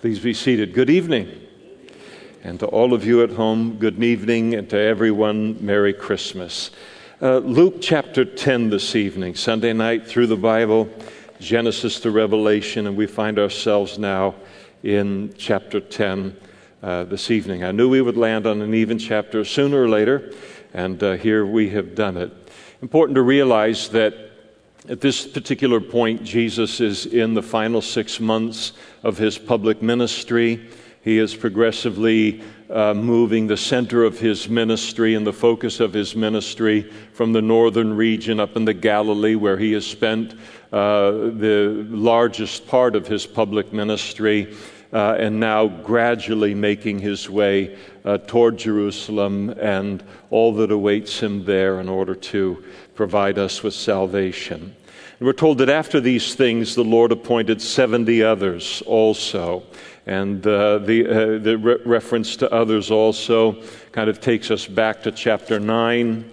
Please be seated. Good evening. And to all of you at home, good evening, and to everyone, Merry Christmas. Uh, Luke chapter 10 this evening, Sunday night through the Bible, Genesis to Revelation, and we find ourselves now in chapter 10 uh, this evening. I knew we would land on an even chapter sooner or later, and uh, here we have done it. Important to realize that at this particular point, Jesus is in the final six months of his public ministry. He is progressively uh, moving the center of his ministry and the focus of his ministry from the northern region up in the Galilee, where he has spent uh, the largest part of his public ministry, uh, and now gradually making his way uh, toward Jerusalem and all that awaits him there in order to provide us with salvation. And we're told that after these things, the Lord appointed 70 others also. And uh, the, uh, the re- reference to others also kind of takes us back to chapter 9,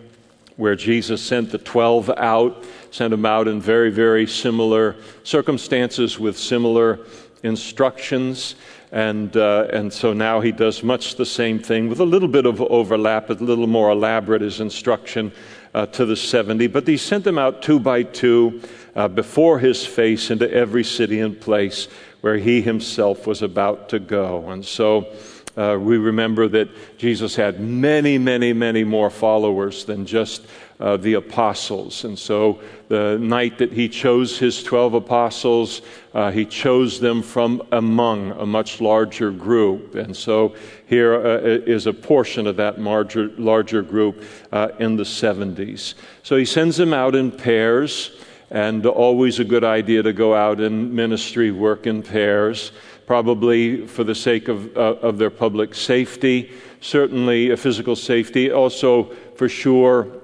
where Jesus sent the 12 out, sent them out in very, very similar circumstances with similar instructions. And, uh, and so now he does much the same thing with a little bit of overlap, a little more elaborate his instruction uh, to the 70, but he sent them out two by two uh, before his face into every city and place where he himself was about to go. And so uh, we remember that Jesus had many, many, many more followers than just uh, the apostles. And so the night that he chose his 12 apostles, uh, he chose them from among a much larger group. And so here uh, is a portion of that larger, larger group uh, in the 70s. So he sends them out in pairs, and always a good idea to go out in ministry work in pairs probably for the sake of, uh, of their public safety, certainly a physical safety, also for sure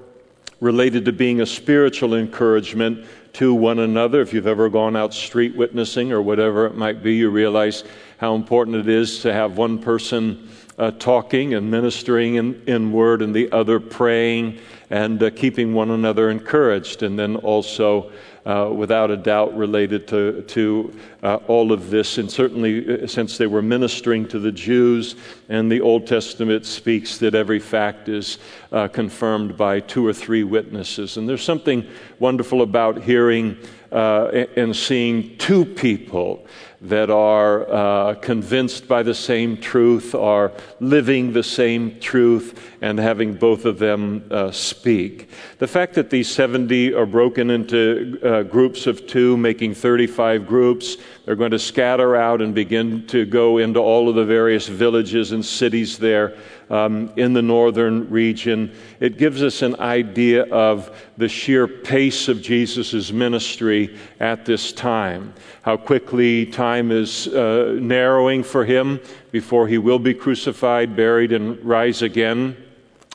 related to being a spiritual encouragement to one another. If you've ever gone out street witnessing or whatever it might be, you realize how important it is to have one person uh, talking and ministering in, in, word and the other praying and uh, keeping one another encouraged. And then also uh, without a doubt related to, to uh, all of this. And certainly, uh, since they were ministering to the Jews, and the Old Testament speaks that every fact is uh, confirmed by two or three witnesses. And there's something wonderful about hearing uh, and seeing two people that are uh, convinced by the same truth, are living the same truth, and having both of them uh, speak. The fact that these 70 are broken into uh, groups of two, making 35 groups, they're going to scatter out and begin to go into all of the various villages and cities there um, in the northern region. It gives us an idea of the sheer pace of Jesus' ministry at this time, how quickly time is uh, narrowing for him before he will be crucified, buried, and rise again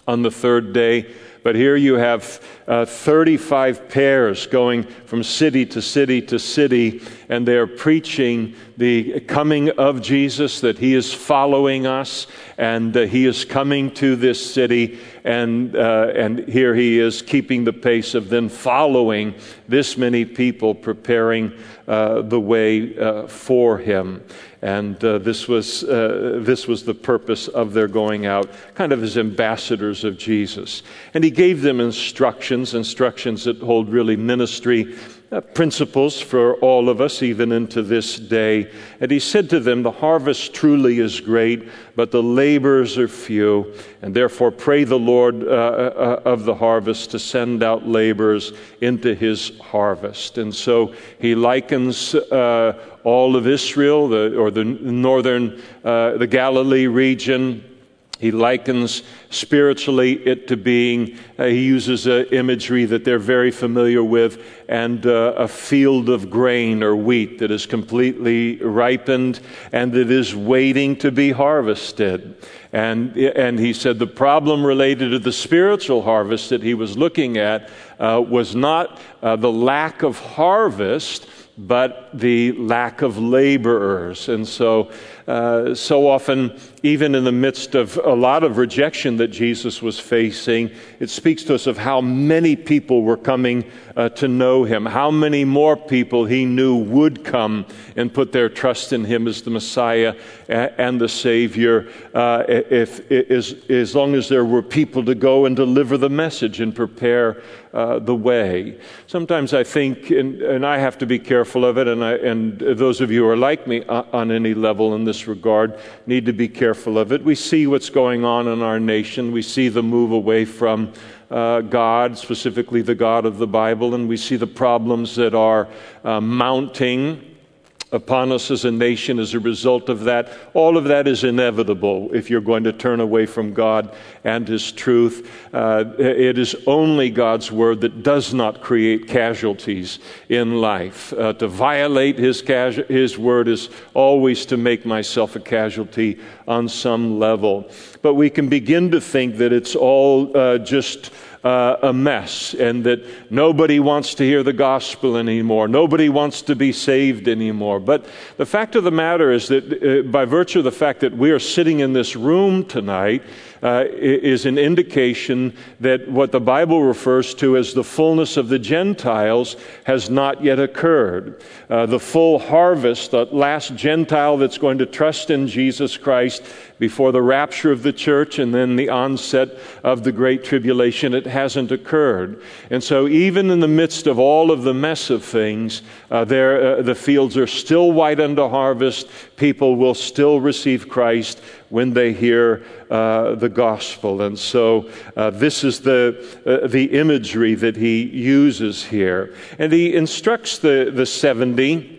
on the third day. But here you have uh, 35 pairs going from city to city to city, and they're preaching the coming of Jesus, that he is following us, and uh, he is coming to this city, and, uh, and here he is keeping the pace of then following this many people, preparing uh, the way uh, for him. And uh, this, was, uh, this was the purpose of their going out, kind of as ambassadors of Jesus. And he gave them instructions, instructions that hold really ministry uh, principles for all of us, even into this day. And he said to them, The harvest truly is great, but the labors are few. And therefore, pray the Lord uh, uh, of the harvest to send out labors into his harvest. And so he likens uh, all of Israel, the, or the northern, uh, the Galilee region, he likens spiritually it to being, uh, he uses uh, imagery that they're very familiar with, and uh, a field of grain or wheat that is completely ripened and that is waiting to be harvested. And, and he said the problem related to the spiritual harvest that he was looking at uh, was not uh, the lack of harvest, but the lack of laborers. And so, uh, so often, even in the midst of a lot of rejection that Jesus was facing, it speaks to us of how many people were coming uh, to know him, how many more people he knew would come and put their trust in him as the Messiah and the Savior, uh, if, as, as long as there were people to go and deliver the message and prepare uh, the way. Sometimes I think, and, and, I have to be careful of it, and, I, and those of you who are like me uh, on any level in this regard need to be careful of it. We see what's going on in our nation, we see the move away from. Uh, God, specifically the God of the Bible, and we see the problems that are uh, mounting upon us as a nation as a result of that. All of that is inevitable if you're going to turn away from God and His truth. Uh, it is only God's Word that does not create casualties in life. Uh, to violate his, casu- his Word is always to make myself a casualty on some level. But we can begin to think that it's all uh, just uh, a mess and that nobody wants to hear the gospel anymore. Nobody wants to be saved anymore. But the fact of the matter is that uh, by virtue of the fact that we are sitting in this room tonight, uh, is an indication that what the Bible refers to as the fullness of the Gentiles has not yet occurred. Uh, the full harvest, the last Gentile that's going to trust in Jesus Christ before the rapture of the church and then the onset of the Great Tribulation, it hasn't occurred. And so, even in the midst of all of the mess of things, uh, there, uh, the fields are still white unto harvest. People will still receive Christ when they hear uh, the gospel. And so uh, this is the, uh, the imagery that he uses here. And he instructs the, the 70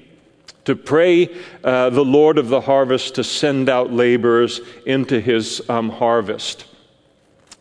to pray uh, the Lord of the harvest to send out laborers into his um, harvest.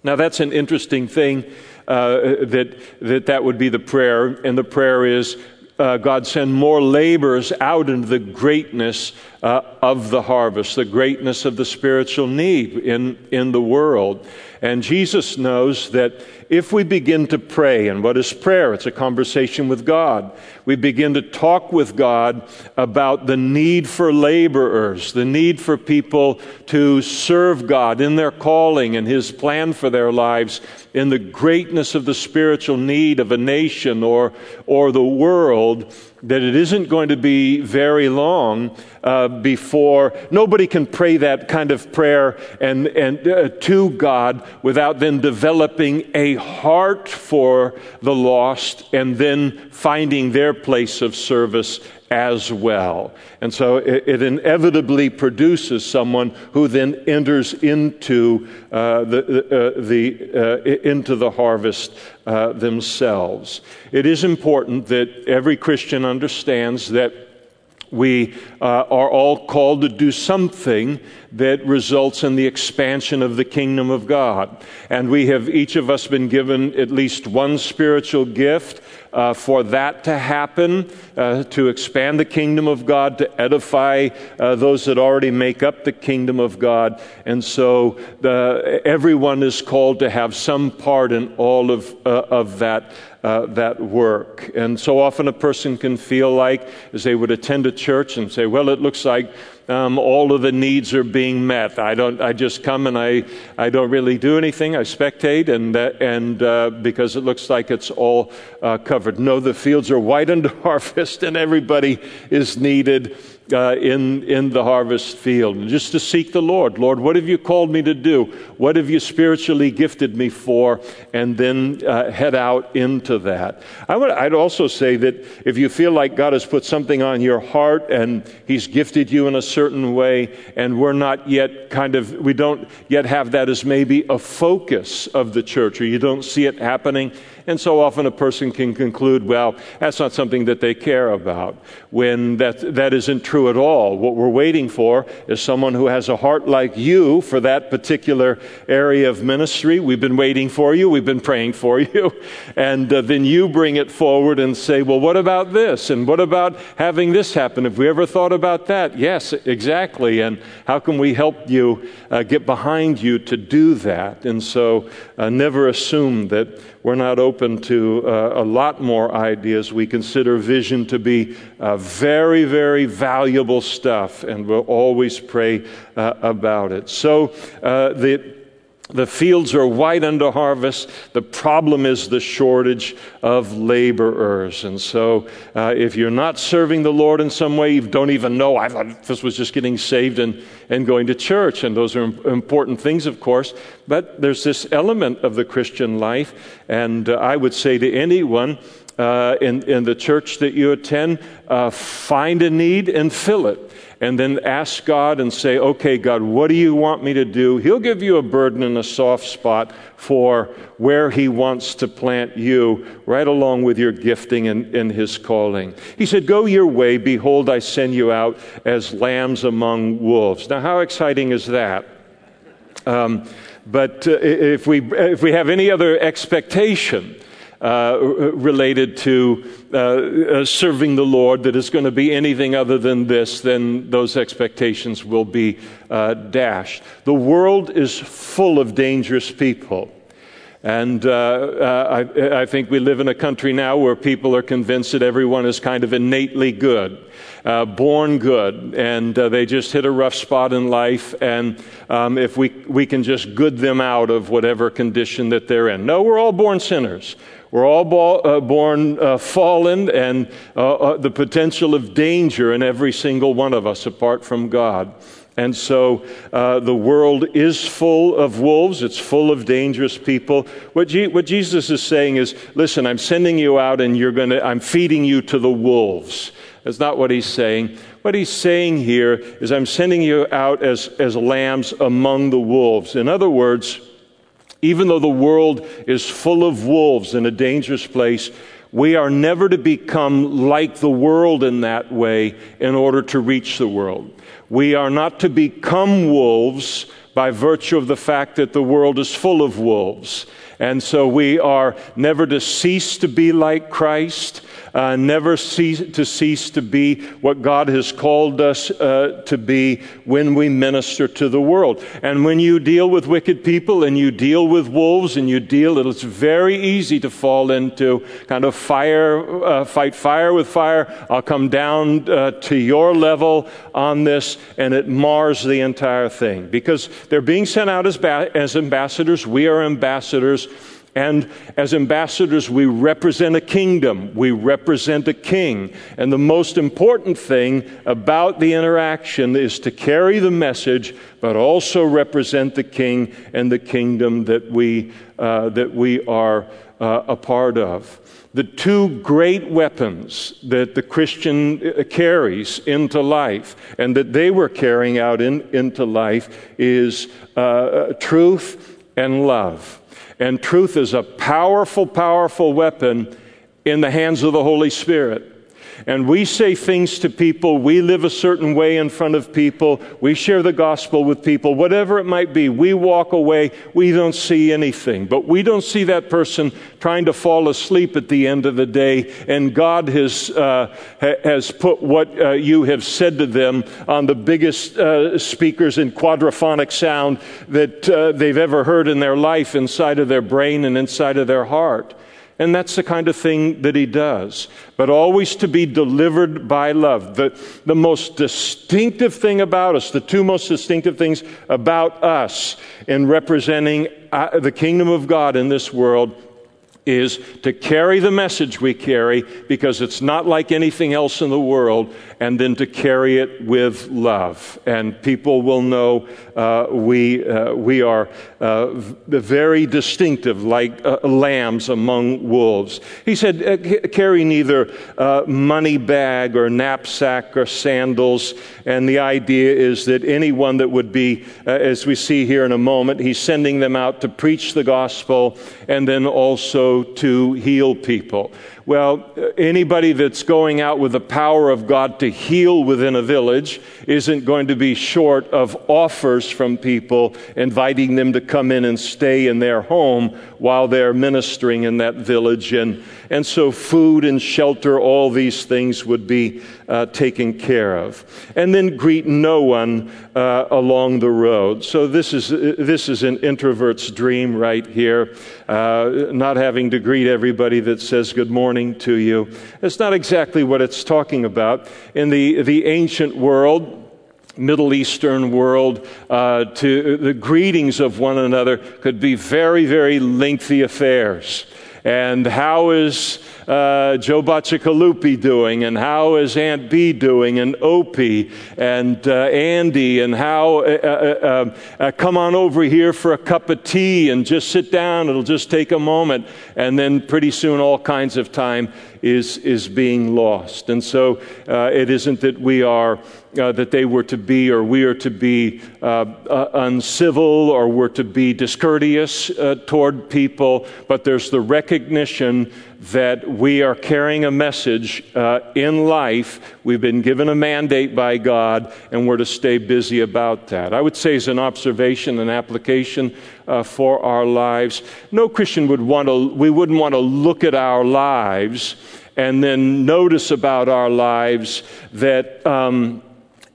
Now, that's an interesting thing uh, that, that that would be the prayer. And the prayer is, uh, God send more laborers out into the greatness uh, of the harvest, the greatness of the spiritual need in, in the world. And Jesus knows that if we begin to pray, and what is prayer? It's a conversation with God. We begin to talk with God about the need for laborers, the need for people to serve God in their calling and His plan for their lives, in the greatness of the spiritual need of a nation or, or the world that it isn't going to be very long uh, before nobody can pray that kind of prayer and, and uh, to God without then developing a heart for the lost and then finding their place of service as well. And so it, it inevitably produces someone who then enters into uh, the, uh, the uh, into the harvest uh, themselves. It is important that every Christian understands that we uh, are all called to do something that results in the expansion of the kingdom of God. And we have each of us been given at least one spiritual gift uh, for that to happen, uh, to expand the kingdom of God, to edify uh, those that already make up the kingdom of God. And so the, everyone is called to have some part in all of, uh, of that. Uh, that work. And so often a person can feel like, as they would attend a church and say, Well, it looks like um, all of the needs are being met. I don't. I just come and I. I don't really do anything. I spectate, and uh, and uh, because it looks like it's all uh, covered. No, the fields are white unto harvest, and everybody is needed uh, in, in the harvest field. Just to seek the Lord. Lord, what have you called me to do? What have you spiritually gifted me for? And then uh, head out into that. I would, I'd also say that if you feel like God has put something on your heart and He's gifted you in a way, and we're not yet kind of, we don't yet have that as maybe a focus of the church, or you don't see it happening, and so often a person can conclude, well, that's not something that they care about, when that, that isn't true at all. What we're waiting for is someone who has a heart like you for that particular area of ministry. We've been waiting for you, we've been praying for you. And uh, then you bring it forward and say, well, what about this? And what about having this happen? Have we ever thought about that? Yes, exactly. And how can we help you uh, get behind you to do that? And so uh, never assume that we're not open to uh, a lot more ideas. We consider vision to be uh, very, very valuable stuff, and we'll always pray uh, about it. So uh, the the fields are white unto harvest. The problem is the shortage of laborers. And so, uh, if you're not serving the Lord in some way, you don't even know. I thought this was just getting saved and, and going to church. And those are important things, of course. But there's this element of the Christian life. And uh, I would say to anyone, uh, in, in the church that you attend, uh, find a need and fill it and then ask God and say, okay, God, what do you want me to do? He'll give you a burden and a soft spot for where He wants to plant you, right along with your gifting and, and His calling. He said, Go your way. Behold, I send you out as lambs among wolves. Now, how exciting is that? Um, but uh, if, we, if we have any other expectation, uh, related to uh, uh, serving the Lord that is going to be anything other than this, then those expectations will be uh, dashed. The world is full of dangerous people. And uh, uh, I, I, think we live in a country now where people are convinced that everyone is kind of innately good, uh, born good, and they just hit a rough spot in life. And um, if we, we can just good them out of whatever condition that they're in. No, we're all born sinners. We're all uh, born uh, fallen, and uh, uh, the potential of danger in every single one of us apart from God. And so uh, the world is full of wolves. It's full of dangerous people. What, Je- what Jesus is saying is, listen, I'm sending you out and you're going to, I'm feeding you to the wolves. That's not what he's saying. What he's saying here is, I'm sending you out as, as lambs among the wolves. In other words, even though the world is full of wolves in a dangerous place, we are never to become like the world in that way in order to reach the world. We are not to become wolves by virtue of the fact that the world is full of wolves. And so we are never to cease to be like Christ uh, never cease, to cease to be what God has called us uh, to be when we minister to the world. And when you deal with wicked people and you deal with wolves and you deal, it's very easy to fall into kind of fire, uh, fight fire with fire. I'll come down uh, to your level on this, and it mars the entire thing because they're being sent out as, ba- as ambassadors. We are ambassadors and as ambassadors, we represent a kingdom, we represent a king. And the most important thing about the interaction is to carry the message, but also represent the king and the kingdom that we, uh, that we are uh, a part of. The two great weapons that the Christian uh, carries into life and that they were carrying out in, into life is uh, truth and love. And truth is a powerful, powerful weapon in the hands of the Holy Spirit and we say things to people, we live a certain way in front of people, we share the gospel with people, whatever it might be, we walk away, we don't see anything. But we don't see that person trying to fall asleep at the end of the day, and God has, uh, has put what uh, you have said to them on the biggest uh, speakers in quadraphonic sound that uh, they've ever heard in their life inside of their brain and inside of their heart. And that's the kind of thing that he does. But always to be delivered by love. The, the most distinctive thing about us, the two most distinctive things about us in representing uh, the kingdom of God in this world is to carry the message we carry because it's not like anything else in the world, and then to carry it with love. And people will know uh, we, uh, we are uh, very distinctive, like uh, lambs among wolves. He said, uh, carry neither uh, money bag or knapsack or sandals. And the idea is that anyone that would be, as we see here in a moment, he's sending them out to preach the gospel and then also to heal people. Well, anybody that's going out with the power of God to heal within a village isn't going to be short of offers from people inviting them to come in and stay in their home while they're ministering in that village. And, and so, food and shelter, all these things would be uh, taken care of. And then greet no one uh, along the road. So, this is, this is an introvert's dream right here, uh, not having to greet everybody that says good morning to you. It's not exactly what it's talking about. In the, the ancient world, Middle Eastern world, uh, to the greetings of one another could be very, very lengthy affairs. And how is uh, Joe Baccicalupi doing? And how is Aunt Bee doing? And Opie and uh, Andy? And how, uh, uh, uh, uh, come on over here for a cup of tea and just sit down. It'll just take a moment. And then pretty soon all kinds of time is, is being lost. And so it isn't that we are uh, that they were to be or we are to be uh, uh, uncivil or we're to be discourteous uh, toward people, but there's the recognition that we are carrying a message uh, in life. We've been given a mandate by God, and we're to stay busy about that. I would say, as an observation, an application uh, for our lives, no Christian would want to, we wouldn't want to look at our lives and then notice about our lives that. Um,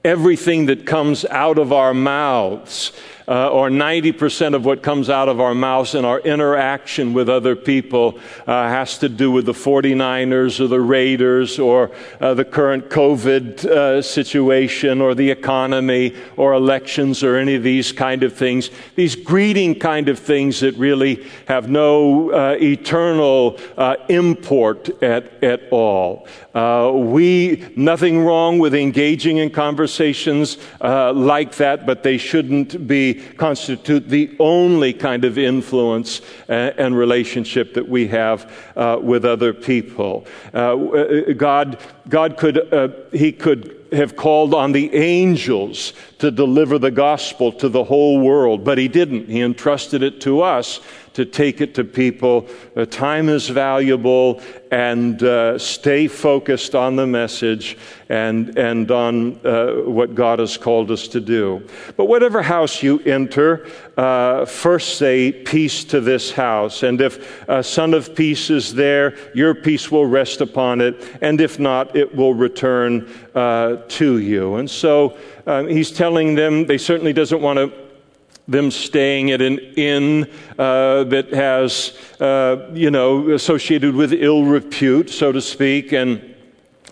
everything that comes out of our mouths uh, or 90% of what comes out of our mouths in our interaction with other people uh, has to do with the 49ers or the Raiders or uh, the current COVID uh, situation or the economy or elections or any of these kind of things. These greeting kind of things that really have no uh, eternal uh, import at, at all. we, nothing wrong with engaging in conversations like that, but they shouldn't be constitute the only kind of influence and relationship that we have uh, with other people. Uh, uh, God, God could, uh, He could have called on the angels to deliver the gospel to the whole world, but He didn't. He entrusted it to us to take it to people. Uh, time is valuable, and uh, stay focused on the message and, and on uh, what God has called us to do. But whatever house you enter, uh, first say, Peace to this house. And if a son of peace is there, your peace will rest upon it. And if not, it will return to you. And so um, he's telling them, they certainly doesn't want to them staying at an inn uh, that has, uh, you know, associated with ill repute, so to speak, and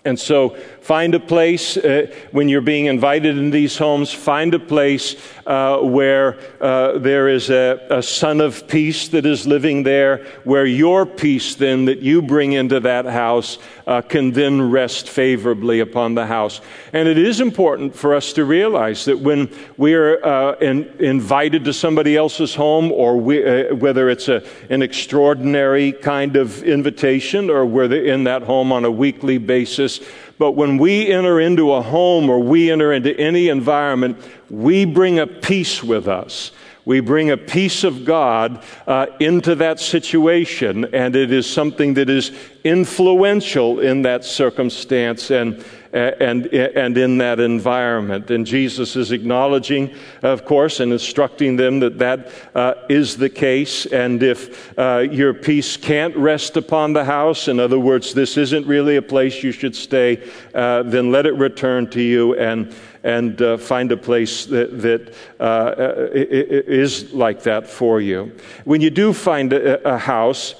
and so find a place uh, when you're being invited in these homes, find a place uh, where uh, there is a, a, son of peace that is living there, where your peace then that you bring into that house uh, can then rest favorably upon the house. And it is important for us to realize that when we are uh, in, invited to somebody else's home, or we, uh, whether it's a, an extraordinary kind of invitation or whether in that home on a weekly basis, but when we enter into a home or we enter into any environment, we bring a peace with us. We bring a peace of God uh, into that situation, and it is something that is influential in that circumstance. And and, and in that environment. And Jesus is acknowledging, of course, and instructing them that that uh, is the case. And if uh, your peace can't rest upon the house, in other words, this isn't really a place you should stay, uh, then let it return to you and and uh, find a place that, that uh, is like that for you. When you do find a, a house,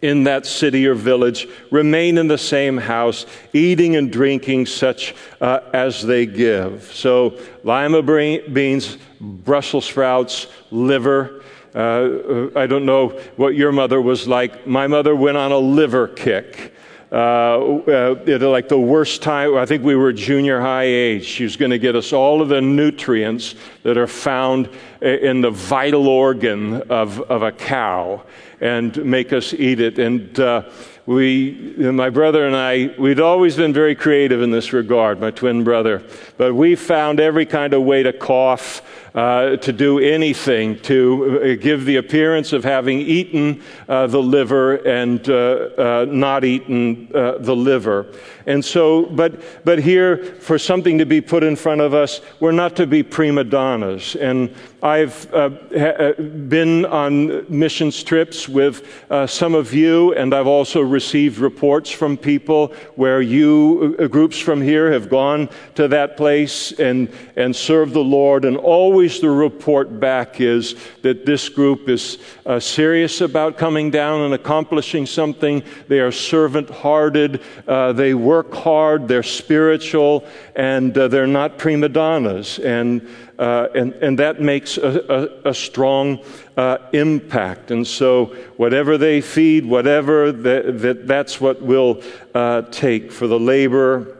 in that city or village remain in the same house, eating and drinking such uh, as they give. So, lima beans, Brussels sprouts, liver. Uh, I don't know what your mother was like. My mother went on a liver kick. Uh, uh, like the worst time, I think we were junior high age. She was going to get us all of the nutrients that are found in the vital organ of, of a cow and make us eat it. And uh, we, my brother and I, we'd always been very creative in this regard, my twin brother. But we found every kind of way to cough uh, to do anything to uh, give the appearance of having eaten uh, the liver and uh, uh, not eaten uh, the liver. And so, but, but here, for something to be put in front of us, we're not to be prima donnas. And I've ha- been on missions trips with some of you, and I've also received reports from people where you, groups from here, have gone to that place and, and served the Lord. And always the report back is that this group is uh, serious about coming down and accomplishing something. They are servant hearted, uh, they work hard, they're spiritual, and uh, they're not prima donnas. And, uh, and, and that makes a, a, a strong uh, impact. And so, whatever they feed, whatever, that, that that's what we'll uh, take. For the labor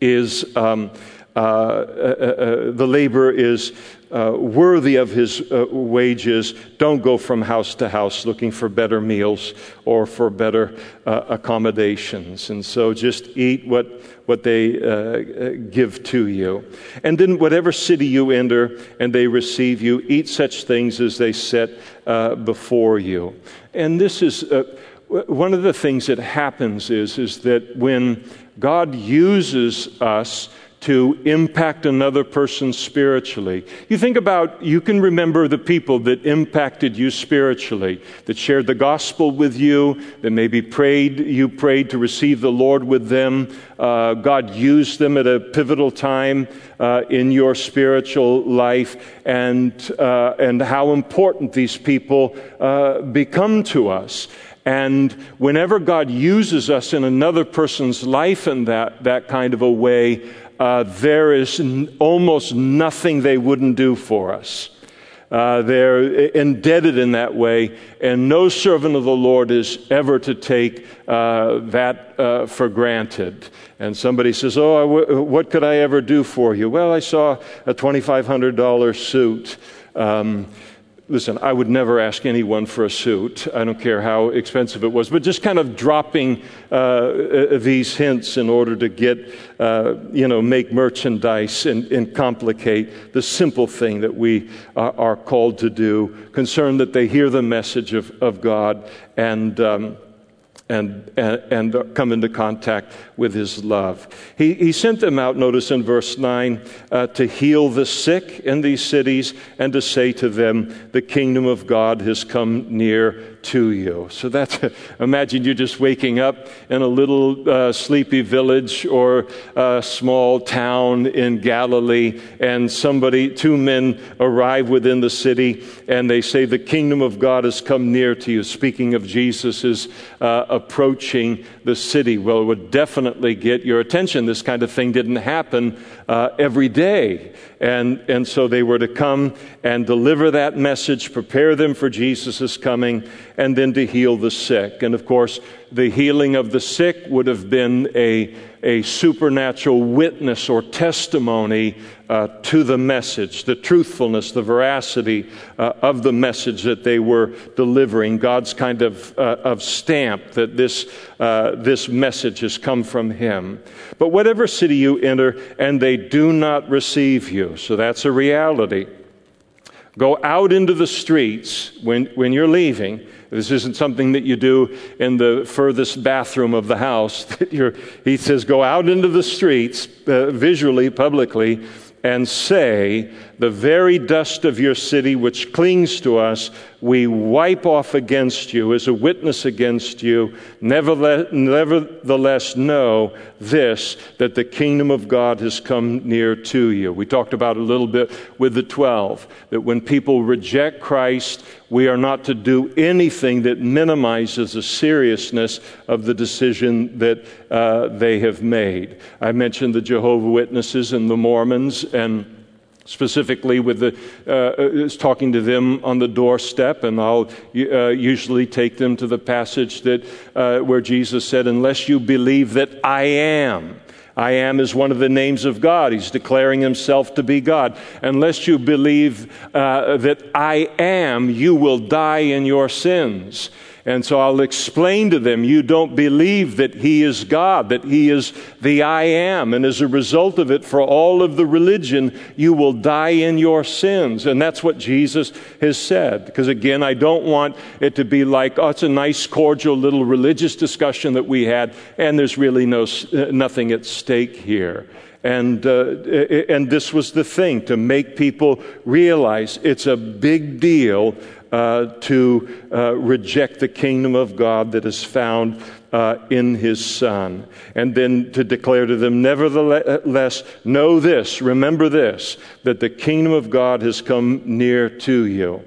is. Um, uh, uh, the labor is uh, worthy of his uh, wages. Don't go from house to house looking for better meals or for better uh, accommodations. And so just eat what, what they uh, give to you. And then, whatever city you enter and they receive you, eat such things as they set uh, before you. And this is uh, one of the things that happens is, is that when God uses us, to impact another person spiritually. You think about, you can remember the people that impacted you spiritually, that shared the gospel with you, that maybe prayed, you prayed to receive the Lord with them. Uh, God used them at a pivotal time uh, in your spiritual life, and, uh, and how important these people uh, become to us. And whenever God uses us in another person's life in that, that kind of a way, uh, there is n- almost nothing they wouldn't do for us. Uh, they're indebted in that way, and no servant of the Lord is ever to take uh, that uh, for granted. And somebody says, Oh, what could I ever do for you? Well, I saw a $2,500 suit. Um, listen, I would never ask anyone for a suit. I don't care how expensive it was, but just kind of dropping uh, these hints in order to get, uh, you know, make merchandise and, and, complicate the simple thing that we are, are, called to do, concerned that they hear the message of, of God and. Um, and, and, and, come into contact with his love. He, he sent them out, notice in verse 9, uh, to heal the sick in these cities and to say to them, The kingdom of God has come near to you. So that's, imagine you're just waking up in a little uh, sleepy village or a small town in Galilee, and somebody, two men arrive within the city, and they say, The kingdom of God has come near to you. Speaking of Jesus is uh, approaching the city. Well, it would definitely get your attention. This kind of thing didn't happen uh, every day. And, and so they were to come and deliver that message, prepare them for Jesus' coming, and then to heal the sick. And of course, the healing of the sick would have been a, a supernatural witness or testimony uh, to the message, the truthfulness, the veracity uh, of the message that they were delivering, God's kind of, uh, of stamp that this, uh, this message has come from Him. But whatever city you enter, and they do not receive you, so that's a reality. Go out into the streets when, when you're leaving this isn't something that you do in the furthest bathroom of the house. he says, go out into the streets, uh, visually, publicly, and say, The very dust of your city which clings to us, we wipe off against you as a witness against you. Nevertheless, know this, that the kingdom of God has come near to you. We talked about a little bit with the 12, that when people reject Christ, we are not to do anything that minimizes the seriousness of the decision that uh, they have made. I mentioned the Jehovah Witnesses and the Mormons, and specifically with the uh, uh, talking to them on the doorstep and i'll uh, usually take them to the passage that uh, where jesus said unless you believe that i am I am is one of the names of God. He's declaring himself to be God. Unless you believe uh, that I am, you will die in your sins. And so I'll explain to them, you don't believe that He is God, that He is the I am. And as a result of it, for all of the religion, you will die in your sins. And that's what Jesus has said. Because again, I don't want it to be like, oh, it's a nice, cordial little religious discussion that we had, and there's really no, nothing at stake here. And, uh, and this was the thing to make people realize it's a big deal uh, to uh, reject the kingdom of God that is found uh, in his Son. And then to declare to them, nevertheless, know this, remember this, that the kingdom of God has come near to you.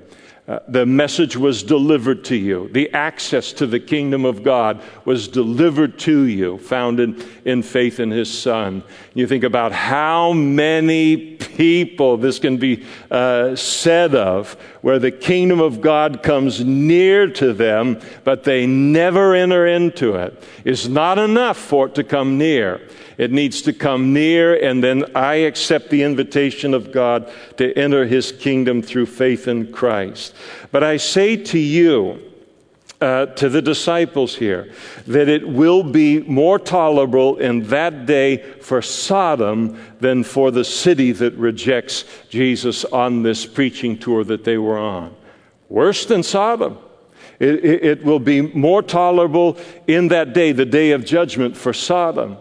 Uh, the message was delivered to you. The access to the kingdom of God was delivered to you, found in, in faith in his son. You think about how many people this can be uh, said of, where the kingdom of God comes near to them, but they never enter into it. It's not enough for it to come near. It needs to come near, and then I accept the invitation of God to enter his kingdom through faith in Christ. But I say to you, uh, to the disciples here, that it will be more tolerable in that day for Sodom than for the city that rejects Jesus on this preaching tour that they were on. Worse than Sodom. It, it, it will be more tolerable in that day, the day of judgment for Sodom.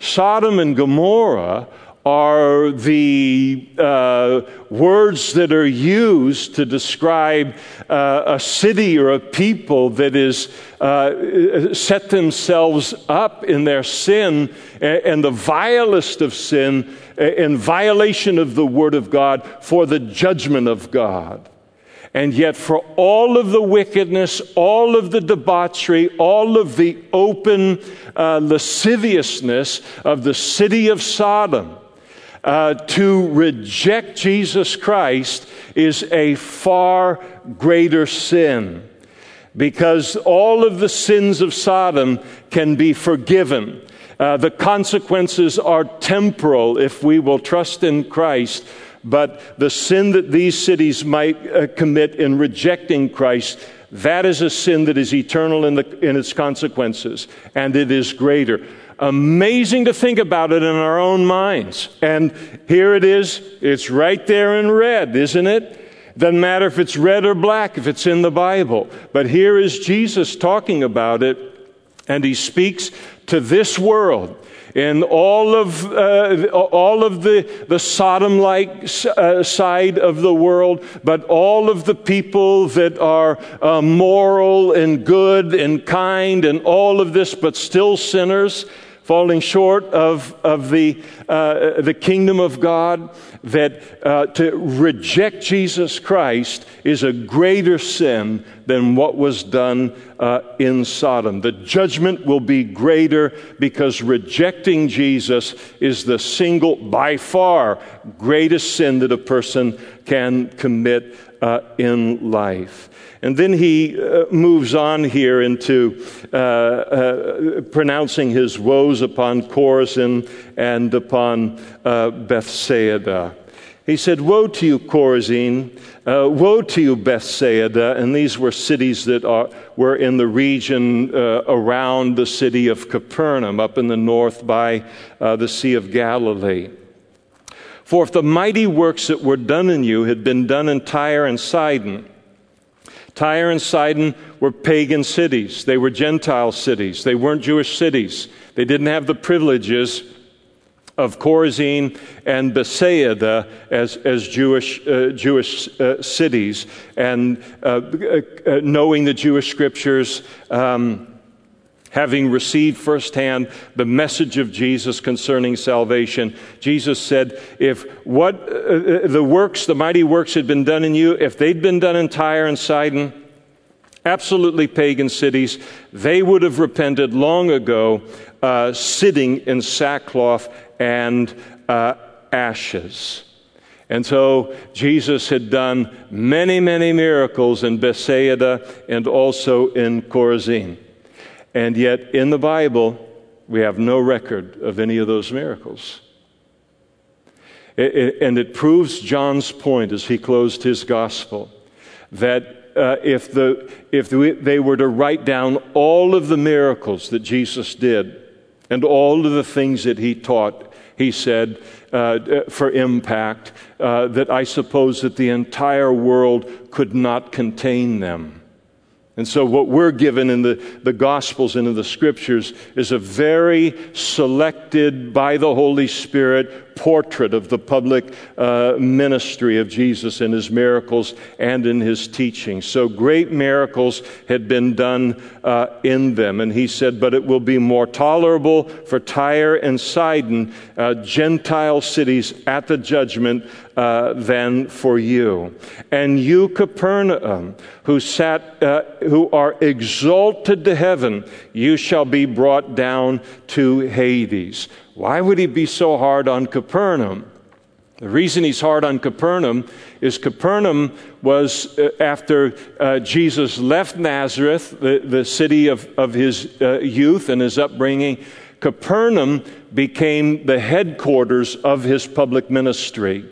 Sodom and Gomorrah are the uh, words that are used to describe uh, a city or a people that is uh, set themselves up in their sin and the vilest of sin in violation of the word of God for the judgment of God. And yet, for all of the wickedness, all of the debauchery, all of the open uh, lasciviousness of the city of Sodom, uh, to reject Jesus Christ is a far greater sin because all of the sins of Sodom can be forgiven. Uh, the consequences are temporal if we will trust in Christ but the sin that these cities might uh, commit in rejecting Christ, that is a sin that is eternal in, the, in its consequences, and it is greater. Amazing to think about it in our own minds. And here it is. It's right there in red, isn't it? Doesn't matter if it's red or black, if it's in the Bible. But here is Jesus talking about it, and he speaks to this world in all of, uh, all of the, the Sodom like uh, side of the world, but all of the people that are uh, moral and good and kind and all of this, but still sinners falling short of, of the, uh, the kingdom of God, that uh, to reject Jesus Christ is a greater sin than what was done uh, in Sodom. The judgment will be greater because rejecting Jesus is the single, by far, greatest sin that a person can commit uh, in life. And then he uh, moves on here into uh, uh, pronouncing his woes upon Chorazin and upon uh, Bethsaida. He said, Woe to you, Chorazin! Uh, woe to you, Bethsaida! And these were cities that are, were in the region uh, around the city of Capernaum, up in the north by the Sea of Galilee. For if the mighty works that were done in you had been done in Tyre and Sidon, Tyre and Sidon were pagan cities. They were Gentile cities. They weren't Jewish cities. They didn't have the privileges of Chorazin and Bethsaida as, as Jewish, uh, Jewish uh, cities. And uh, uh knowing the Jewish scriptures, um, having received firsthand the message of Jesus concerning salvation, Jesus said, If what uh, uh, the works, the mighty works had been done in you, if they'd been done in Tyre and Sidon, absolutely pagan cities, they would have repented long ago, uh, sitting in sackcloth and uh, ashes. And so Jesus had done many, many miracles in Bethsaida and also in Chorazin. And yet, in the Bible, we have no record of any of those miracles. It, it, and it proves John's point as he closed his gospel that uh, if, the, if they were to write down all of the miracles that Jesus did and all of the things that he taught, he said, uh, for impact, uh, that I suppose that the entire world could not contain them. And so, what we're given in the, the Gospels and in the Scriptures is a very selected by the Holy Spirit portrait of the public uh, ministry of Jesus and his miracles and in his teaching. So great miracles had been done uh, in them. And he said, But it will be more tolerable for Tyre and Sidon, uh, Gentile cities at the judgment, uh, than for you. And you, Capernaum, who sat, uh, who are exalted to heaven, you shall be brought down to Hades. Why would he be so hard on Capernaum? The reason he's hard on Capernaum is Capernaum was, uh, after uh, Jesus left Nazareth, the, the city of, of his uh, youth and his upbringing, Capernaum became the headquarters of his public ministry.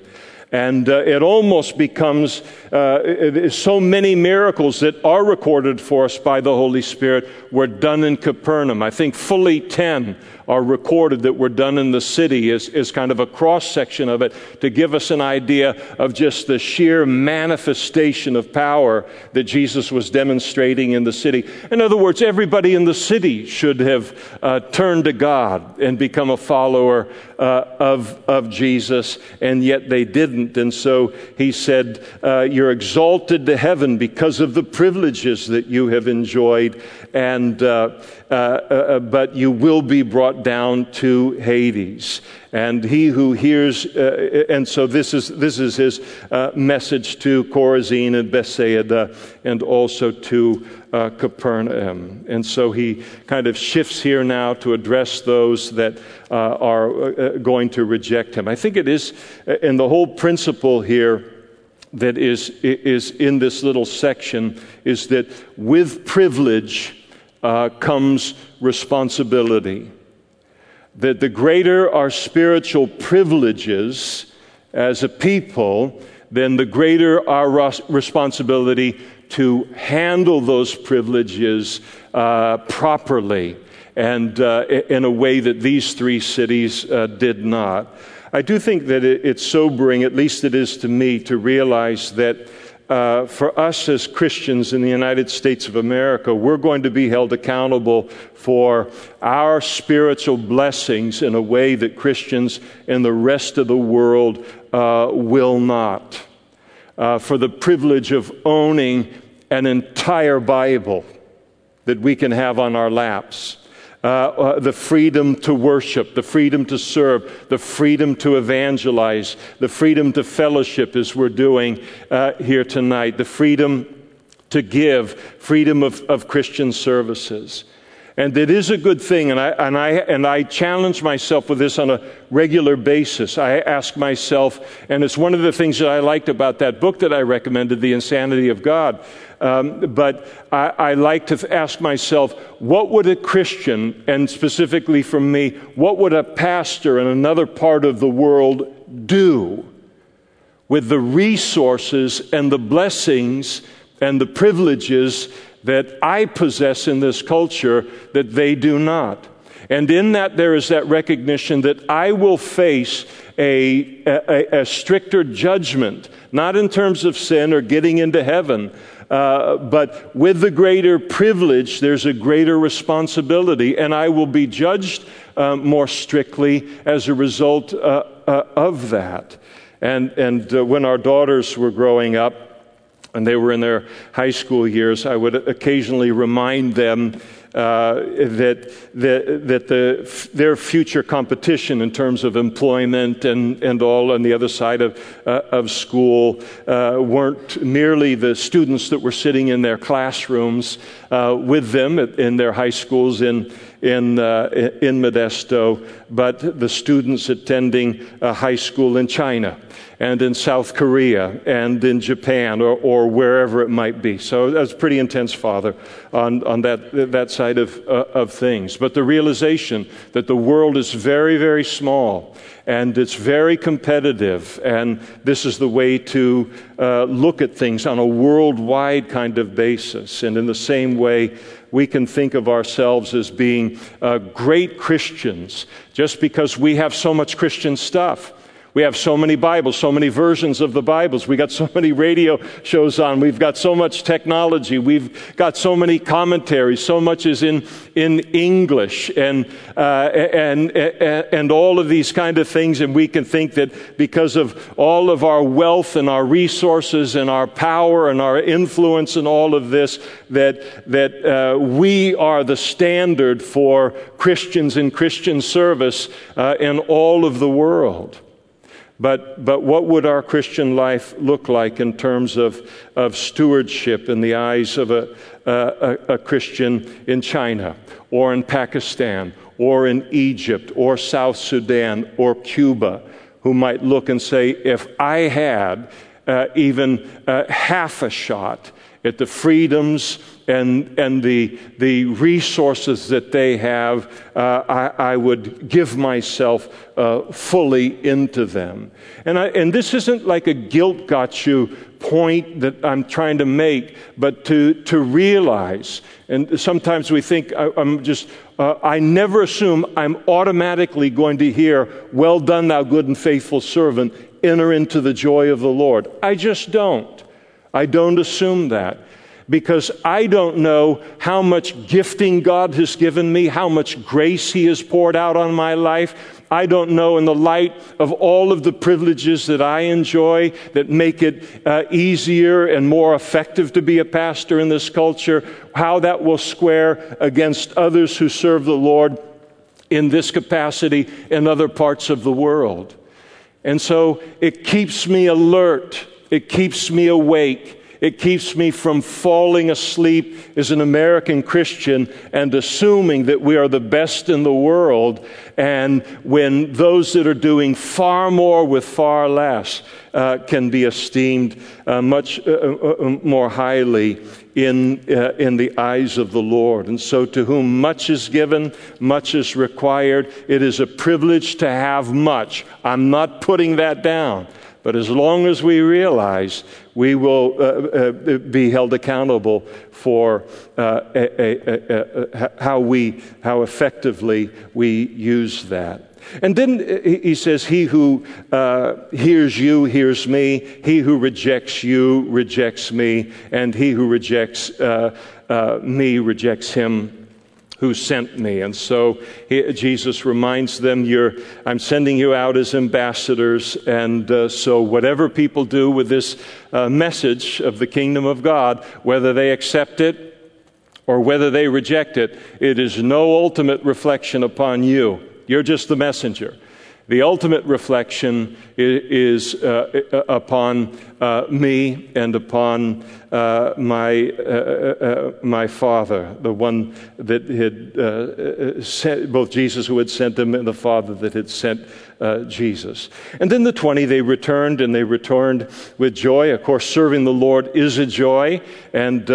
And uh, it almost becomes uh, so many miracles that are recorded for us by the Holy Spirit were done in Capernaum. I think fully 10 are recorded that were done in the city is, is kind of a cross section of it to give us an idea of just the sheer manifestation of power that Jesus was demonstrating in the city. In other words, everybody in the city should have uh, turned to God and become a follower uh, of, of Jesus, and yet they didn't. And so he said, uh, You're exalted to heaven because of the privileges that you have enjoyed, and, uh, uh, uh, but you will be brought down to Hades. And he who hears, uh, and so this is, this is his message to Chorazin and Bethsaida and also to Capernaum. And so he kind of shifts here now to address those that are going to reject him. I think it is, and the whole principle here that is, is in this little section is that with privilege uh, comes responsibility that the greater our spiritual privileges as a people, then the greater our responsibility to handle those privileges uh, properly and uh, in a way that these three cities uh, did not. I do think that it's sobering, at least it is to me, to realize that uh, for us as Christians in the United States of America, we're going to be held accountable for our spiritual blessings in a way that Christians in the rest of the world uh, will not. Uh, for the privilege of owning an entire Bible that we can have on our laps uh, uh, the freedom to worship, the freedom to serve, the freedom to evangelize, the freedom to fellowship, as we're doing uh, here tonight, the freedom to give, freedom of, of Christian services. And it is a good thing, and I, and, I, and I challenge myself with this on a regular basis. I ask myself, and it's one of the things that I liked about that book that I recommended, The Insanity of God. Um, but I, I like to ask myself, what would a Christian, and specifically for me, what would a pastor in another part of the world do with the resources and the blessings and the privileges that I possess in this culture that they do not? And in that, there is that recognition that I will face a, a, a stricter judgment, not in terms of sin or getting into heaven, uh, but with the greater privilege, there's a greater responsibility, and I will be judged uh, more strictly as a result uh, uh of that. And, and uh, when our daughters were growing up, and they were in their high school years, I would occasionally remind them uh, that, that, that the, their future competition in terms of employment and, and all on the other side of, uh, of school uh, weren't merely the students that were sitting in their classrooms uh, with them in their high schools in, in, uh, in Modesto, but the students attending a high school in China and in South Korea and in Japan or, or wherever it might be. So that's pretty intense, Father, on, on that, that side side of, uh, of things, but the realization that the world is very, very small and it's very competitive, and this is the way to uh, look at things on a worldwide kind of basis. And in the same way, we can think of ourselves as being uh, great Christians just because we have so much Christian stuff. We have so many Bibles, so many versions of the Bibles. We got so many radio shows on. We've got so much technology. We've got so many commentaries. So much is in, in English and, uh, and, and, and all of these kind of things. And we can think that because of all of our wealth and our resources and our power and our influence and all of this, that, that uh, we are the standard for Christians in Christian service uh, in all of the world. But, but what would our Christian life look like in terms of, of stewardship in the eyes of a, a, a Christian in China or in Pakistan or in Egypt or South Sudan or Cuba who might look and say, if I had uh, even uh, half a shot at the freedoms and, and the, the resources that they have, uh, I, I, would give myself uh, fully into them. And, I, and this isn't like a guilt got you point that I'm trying to make, but to, to realize. And sometimes we think I, am just, uh, I never assume I'm automatically going to hear, Well done, thou good and faithful servant, enter into the joy of the Lord. I just don't. I don't assume that because I don't know how much gifting God has given me, how much grace He has poured out on my life. I don't know, in the light of all of the privileges that I enjoy that make it uh, easier and more effective to be a pastor in this culture, how that will square against others who serve the Lord in this capacity in other parts of the world. And so it keeps me alert, it keeps me awake. It keeps me from falling asleep as an American Christian and assuming that we are the best in the world. And when those that are doing far more with far less uh, can be esteemed uh, much uh, uh um, more highly in, uh, in the eyes of the Lord. And so, to whom much is given, much is required. It is a privilege to have much. I'm not putting that down. But as long as we realize we will uh, uh, be held accountable for uh, a, a, a, how, we, how effectively we use that. And then he says, He who uh, hears you hears me, he who rejects you rejects me, and he who rejects uh, uh, me rejects him who sent me. And so he, Jesus reminds them, I'm sending you out as ambassadors. And uh, so, whatever people do with this uh, message of the kingdom of God, whether they accept it or whether they reject it, it is no ultimate reflection upon you. You're just the messenger. The ultimate reflection is, uh, uh, upon uh, me and upon uh, my, uh, uh, my Father, the one that had sent, both Jesus who had sent them and the Father that had sent Jesus. And then the 20, they returned and they returned with joy. Of course, serving the Lord is a joy, and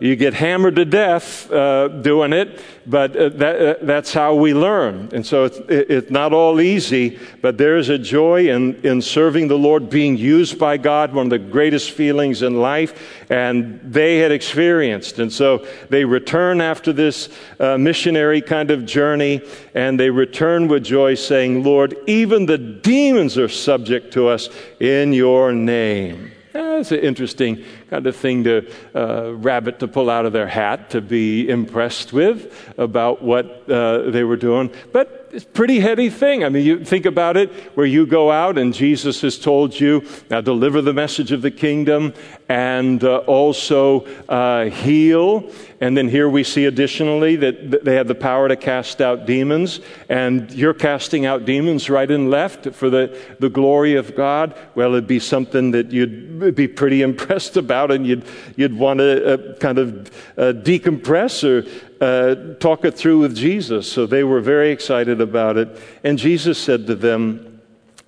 you get hammered to death doing it, but that, that's how we learn. And so it's, it's not all easy, but there is a joy in, in serving the Lord, being used by God, one of the greatest feelings in life, and they had experienced. And so they return after this uh, missionary kind of journey, and they return with joy, saying, Lord, even the demons are subject to us in your name. That's an interesting kind of thing to uh, rabbit to pull out of their hat to be impressed with about what uh, they were doing. But it's a pretty heady thing. I mean, you think about it, where you go out and Jesus has told you, now deliver the message of the kingdom and uh, also uh, heal. And then here we see additionally that they have the power to cast out demons, and you're casting out demons right and left for the, the glory of God. Well, it'd be something that you'd be pretty impressed about, and you'd, you'd want to uh, kind of uh, decompress or uh, talk it through with Jesus. So they were very excited about it. And Jesus said to them,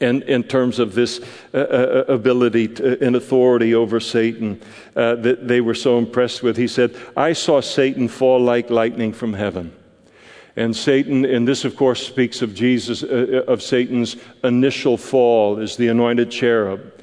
And in terms of this uh, uh, ability to, and authority over Satan uh, that they were so impressed with, he said, I saw Satan fall like lightning from heaven. And Satan, and this of course speaks of Jesus, uh, uh of Satan's initial fall as the anointed cherub.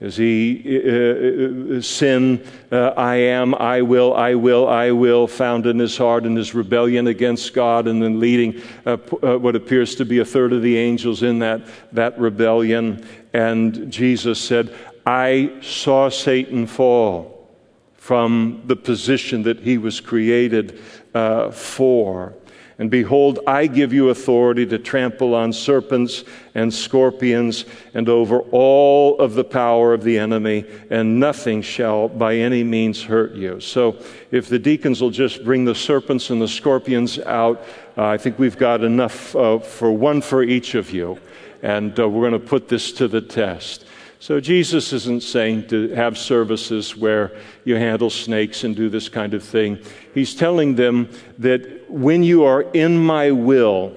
As he uh, uh, sin, uh, I am, I will, I will, I will, found in his heart and his rebellion against God, and then leading uh, uh, what appears to be a third of the angels in that, that rebellion. And Jesus said, I saw Satan fall from the position that he was created uh, for. And behold, I give you authority to trample on serpents and scorpions and over all of the power of the enemy, and nothing shall by any means hurt you. So, if the deacons will just bring the serpents and the scorpions out, uh, I think we've got enough uh, for one for each of you. And uh, we're going to put this to the test. So Jesus isn't saying to have services where you handle snakes and do this kind of thing. He's telling them that when you are in my will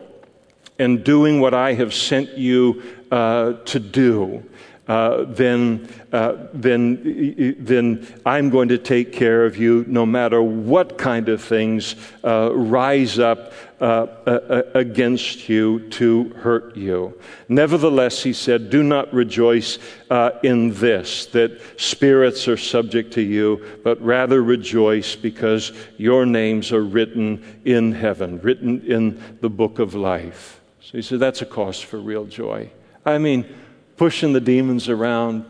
and doing what I have sent you uh, to do, uh, then, uh, then, then I'm going to take care of you no matter what kind of things uh, rise up uh, against you to hurt you. Nevertheless, he said, do not rejoice in this, that spirits are subject to you, but rather rejoice because your names are written in heaven, written in the book of life. So he said, that's a cause for real joy. I mean, pushing the demons around.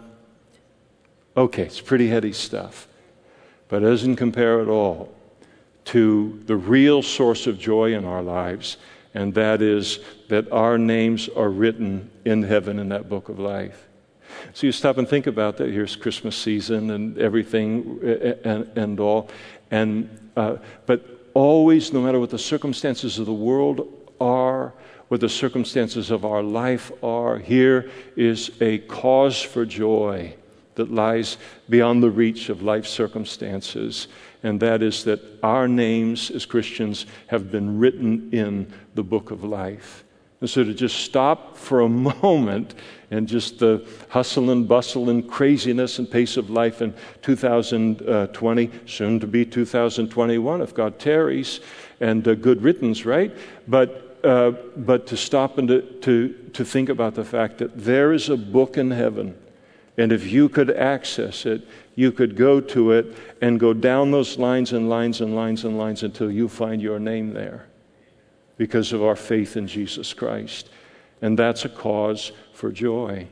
Okay, it's pretty heady stuff, but it doesn't compare at all to the real source of joy in our lives, and that is that our names are written in heaven in that book of life. So you stop and think about that. Here's Christmas season and everything and, and all. And, uh, but always, no matter what the circumstances of the world are, what the circumstances of our life are. Here is a cause for joy that lies beyond the reach of life circumstances, and that is that our names as Christians have been written in the book of life. And so to just stop for a moment and just the hustle and bustle and craziness and pace of life in 2020, soon to be 2021 if God tarries, and uh, good riddance, right? But uh, but to stop and to, to, to think about the fact that there is a book in heaven, and if you could access it, you could go to it and go down those lines and lines and lines and lines until you find your name there because of our faith in Jesus Christ. And that's a cause for joy.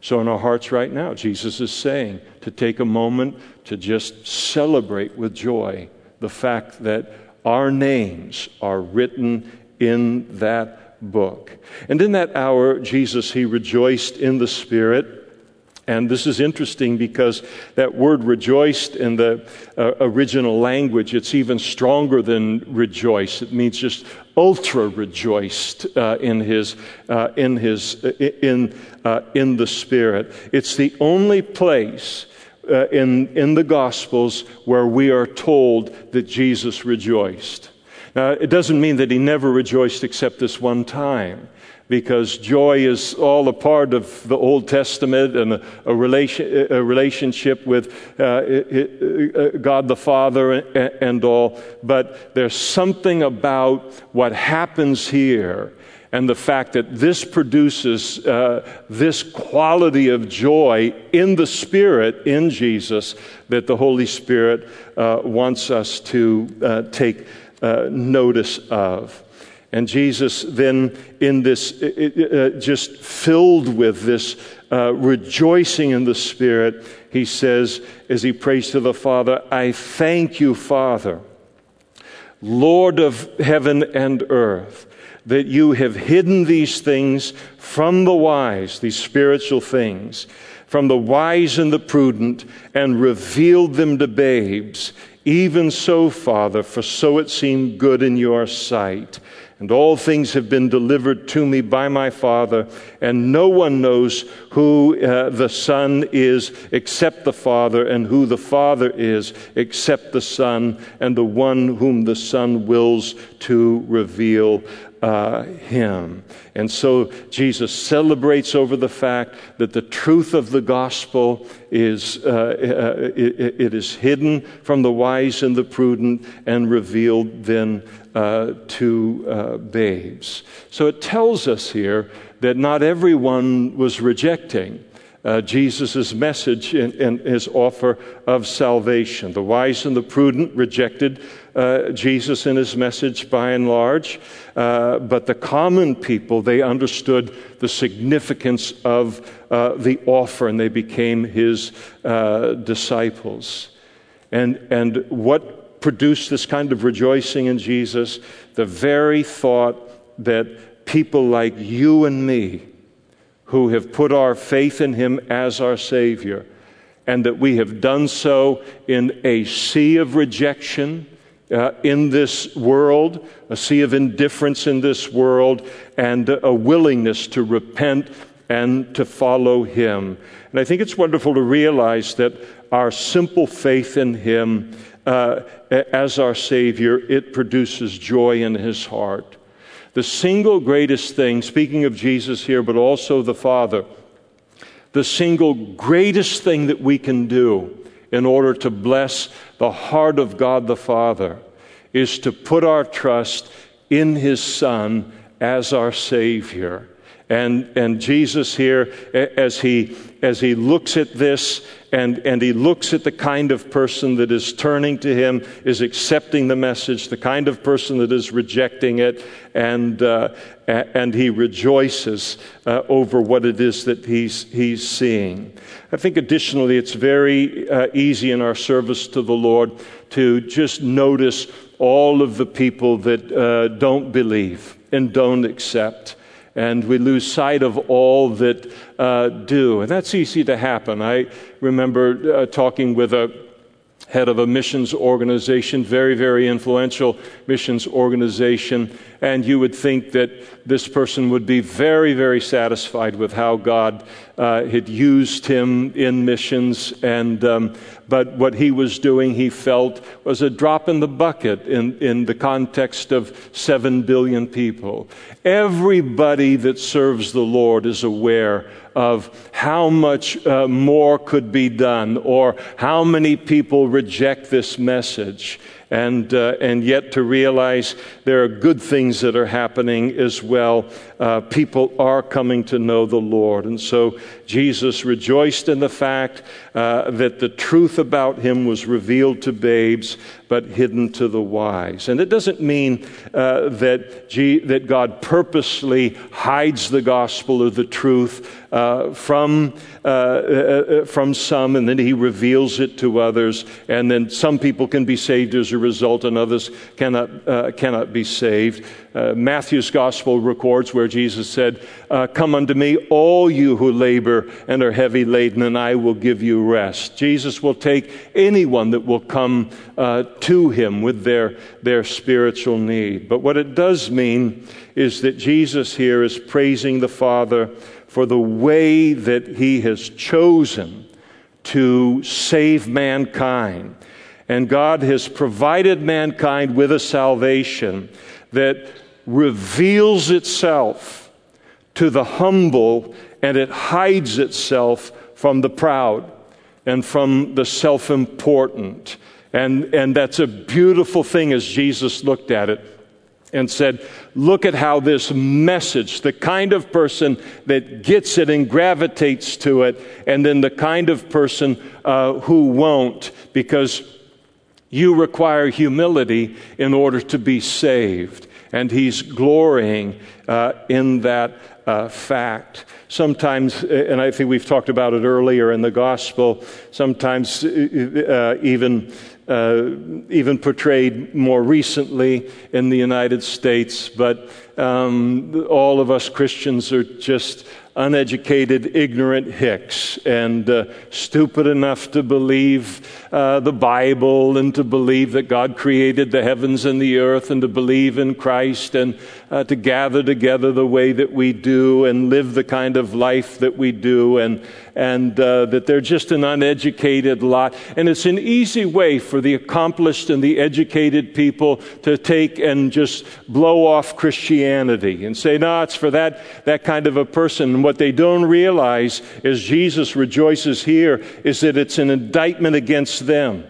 So, in our hearts right now, Jesus is saying to take a moment to just celebrate with joy the fact that our names are written in that book. And in that hour, Jesus, he rejoiced in the Spirit. And this is interesting because that word rejoiced in the uh, original language, it's even stronger than rejoice. It means just ultra rejoiced uh, in his, uh, in, his uh, in, uh, in the Spirit. It's the only place uh, in, in the Gospels where we are told that Jesus rejoiced. Now, it doesn't mean that he never rejoiced except this one time, because joy is all a part of the Old Testament and a, a, relation, a relationship with uh, uh, God the Father and all. But there's something about what happens here and the fact that this produces uh, this quality of joy in the Spirit, in Jesus, that the Holy Spirit uh, wants us to uh, take uh, notice of. And Jesus, then, in this, uh, just filled with this uh, rejoicing in the Spirit, he says, as he prays to the Father, I thank you, Father, Lord of heaven and earth, that you have hidden these things from the wise, these spiritual things, from the wise and the prudent, and revealed them to babes. Even so, Father, for so it seemed good in your sight. And all things have been delivered to me by my Father, and no one knows who uh, the Son is except the Father, and who the Father is except the Son, and the one whom the Son wills to reveal uh, him. And so Jesus celebrates over the fact that the truth of the gospel is uh, uh, it, it is hidden from the wise and the prudent and revealed then uh, to uh, babes. So it tells us here that not everyone was rejecting uh, Jesus' message and, and, his offer of salvation. The wise and the prudent rejected uh, Jesus and his message by and large, uh, but the common people, they understood the significance of uh, the offer and they became his uh, disciples. And, and what produced this kind of rejoicing in Jesus? The very thought that people like you and me, who have put our faith in him as our Savior, and that we have done so in a sea of rejection uh, in this world, a sea of indifference in this world, and a willingness to repent and to follow him. And I think it's wonderful to realize that our simple faith in him uh, as our Savior, it produces joy in his heart. The single greatest thing, speaking of Jesus here, but also the Father, the single greatest thing that we can do in order to bless the heart of God the Father is to put our trust in His Son as our Savior. And, and Jesus here, as he, as he looks at this and, and he looks at the kind of person that is turning to him, is accepting the message, the kind of person that is rejecting it, and, uh, and he rejoices uh, over what it is that he's, he's seeing. I think additionally, it's very uh, easy in our service to the Lord to just notice all of the people that uh, don't believe and don't accept and we lose sight of all that uh, do. And that's easy to happen. I remember uh, talking with a head of a missions organization, very, very influential missions organization, and you would think that this person would be very, very satisfied with how God uh, had used him in missions. And, um, but what he was doing, he felt, was a drop in the bucket in, in the context of seven billion people. Everybody that serves the Lord is aware of how much uh, more could be done or how many people reject this message and, uh, and yet to realize there are good things that are happening as well. Uh, people are coming to know the Lord. And so Jesus rejoiced in the fact uh, that the truth about him was revealed to babes, but hidden to the wise. And it doesn't mean uh, that, G- that God purposely hides the gospel or the truth uh, from, uh, uh, from some, and then he reveals it to others. And then some people can be saved as a result, and others cannot, uh, cannot be saved. Uh, Matthew's gospel records where Jesus said, uh, Come unto me, all you who labor and are heavy laden, and I will give you rest. Jesus will take anyone that will come to him with their, their spiritual need. But what it does mean is that Jesus here is praising the Father for the way that he has chosen to save mankind. And God has provided mankind with a salvation that reveals itself to the humble and it hides itself from the proud and from the self important. And, and that's a beautiful thing as Jesus looked at it and said, Look at how this message, the kind of person that gets it and gravitates to it, and then the kind of person uh, who won't, because you require humility in order to be saved. And he's glorying uh, in that uh, fact. Sometimes, and I think we've talked about it earlier in the gospel, sometimes uh, even uh, even portrayed more recently in the United States, but um, all of us Christians are just uneducated, ignorant hicks and uh, stupid enough to believe uh, the Bible and to believe that God created the heavens and the earth and to believe in Christ. And uh, to gather together the way that we do and live the kind of life that we do, and, and uh, that they're just an uneducated lot. And it's an easy way for the accomplished and the educated people to take and just blow off Christianity and say, no, it's for that, that kind of a person. And what they don't realize is Jesus rejoices here is that it's an indictment against them.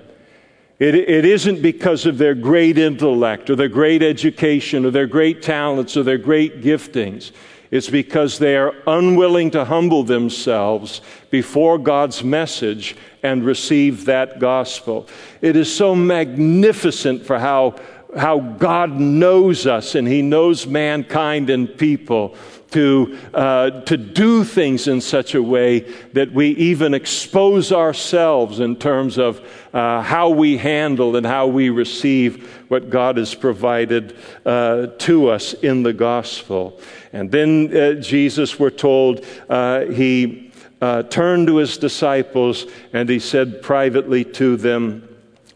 It, it isn't because of their great intellect or their great education or their great talents or their great giftings. It's because they are unwilling to humble themselves before God's message and receive that gospel. It is so magnificent for how, how God knows us and He knows mankind and people to, uh, to do things in such a way that we even expose ourselves in terms of uh, how we handle and how we receive what God has provided uh, to us in the gospel. And then uh, Jesus, we're told, uh, he uh, turned to his disciples and he said privately to them,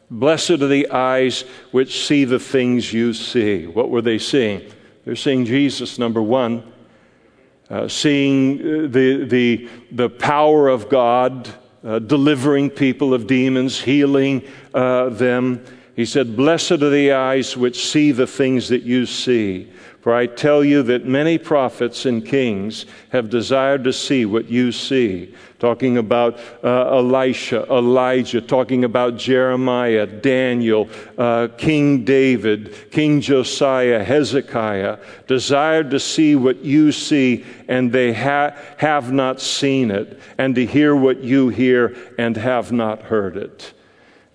Blessed are the eyes which see the things you see. What were they seeing? They're seeing Jesus, number one uh, seeing uh, the, the, the power of God, uh, delivering people of demons, healing uh, them. He said, Blessed are the eyes which see the things that you see. For I tell you that many prophets and kings have desired to see what you see. Talking about uh, Elisha, Elijah, talking about Jeremiah, Daniel, uh, King David, King Josiah, Hezekiah, desired to see what you see, and they ha- have not seen it, and to hear what you hear, and have not heard it.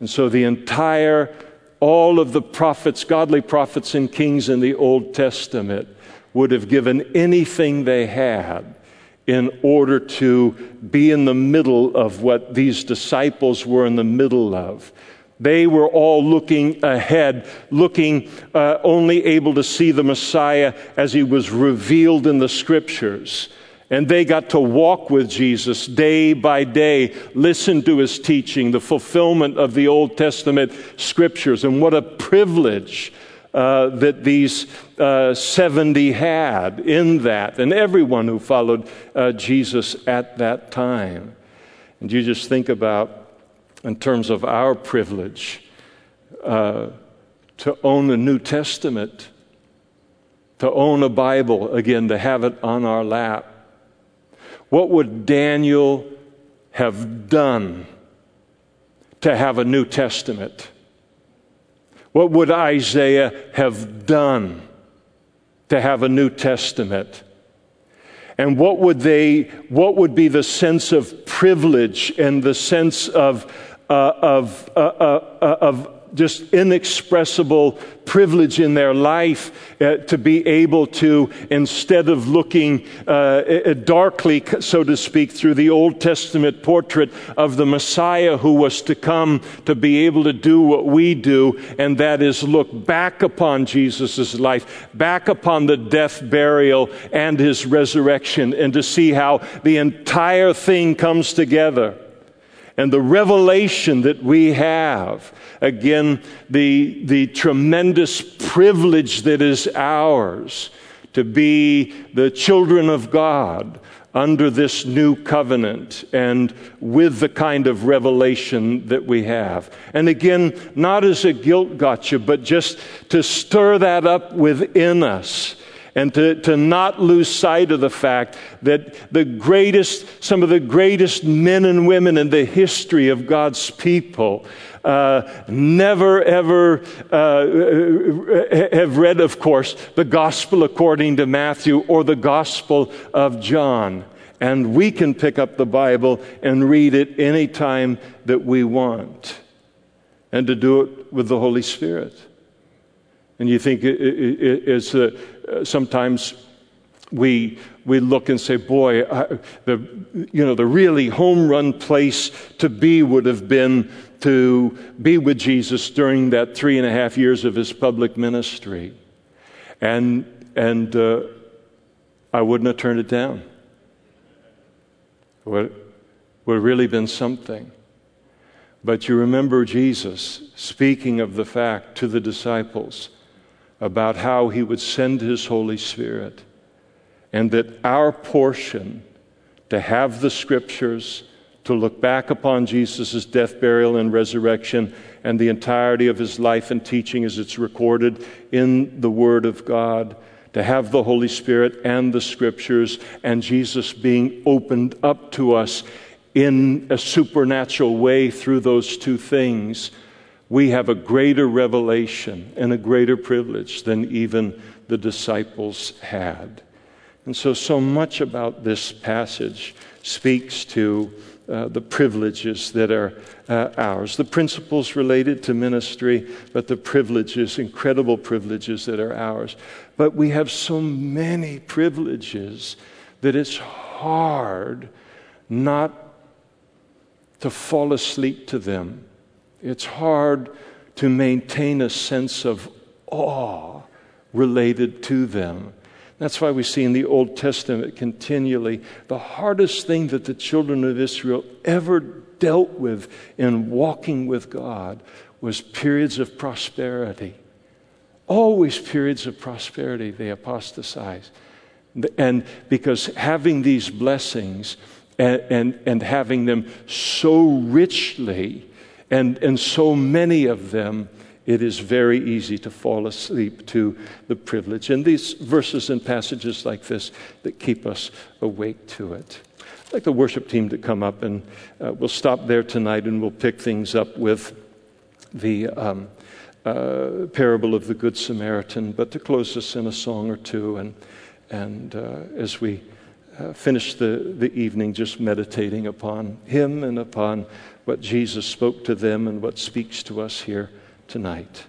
And so the entire all of the prophets, godly prophets and kings in the Old Testament, would have given anything they had in order to be in the middle of what these disciples were in the middle of. They were all looking ahead, looking uh, only able to see the Messiah as he was revealed in the scriptures. And they got to walk with Jesus day by day, listen to his teaching, the fulfillment of the Old Testament scriptures. And what a privilege uh, that these uh, 70 had in that, and everyone who followed uh, Jesus at that time. And you just think about, in terms of our privilege, uh, to own the New Testament, to own a Bible, again, to have it on our lap what would Daniel have done to have a New Testament? What would Isaiah have done to have a New Testament? And what would they, what would be the sense of privilege and the sense of, uh, of, uh, uh, uh of just inexpressible privilege in their life uh, to be able to, instead of looking uh, darkly, so to speak, through the Old Testament portrait of the Messiah who was to come to be able to do what we do, and that is look back upon Jesus' life, back upon the death, burial, and his resurrection, and to see how the entire thing comes together and the revelation that we have. Again, the, the tremendous privilege that is ours to be the children of God under this new covenant and with the kind of revelation that we have. And again, not as a guilt gotcha, but just to stir that up within us and to, to not lose sight of the fact that the greatest, some of the greatest men and women in the history of God's people uh, never ever uh, have read, of course, the gospel according to Matthew or the gospel of John. And we can pick up the Bible and read it anytime that we want, and to do it with the Holy Spirit. And you think it's uh, sometimes we, we look and say, boy, I, the, you know, the really home run place to be would have been to be with Jesus during that three and a half years of his public ministry. And, and uh, I wouldn't have turned it down. Would, would have really been something. But you remember Jesus speaking of the fact to the disciples about how he would send his Holy Spirit, and that our portion to have the scriptures, to look back upon Jesus' death, burial, and resurrection, and the entirety of his life and teaching as it's recorded in the Word of God, to have the Holy Spirit and the scriptures, and Jesus being opened up to us in a supernatural way through those two things we have a greater revelation and a greater privilege than even the disciples had. And so, so much about this passage speaks to uh, the privileges that are uh, ours, the principles related to ministry, but the privileges, incredible privileges that are ours. But we have so many privileges that it's hard not to fall asleep to them it's hard to maintain a sense of awe related to them. That's why we see in the Old Testament continually the hardest thing that the children of Israel ever dealt with in walking with God was periods of prosperity. Always periods of prosperity, they apostatize. And because having these blessings and, and, and having them so richly and, and so many of them, it is very easy to fall asleep to the privilege. And these verses and passages like this that keep us awake to it. I'd like the worship team to come up, and uh, we'll stop there tonight and we'll pick things up with the um, uh, parable of the Good Samaritan, but to close us in a song or two, and, and uh, as we uh, finish the, the evening just meditating upon Him and upon what Jesus spoke to them and what speaks to us here tonight.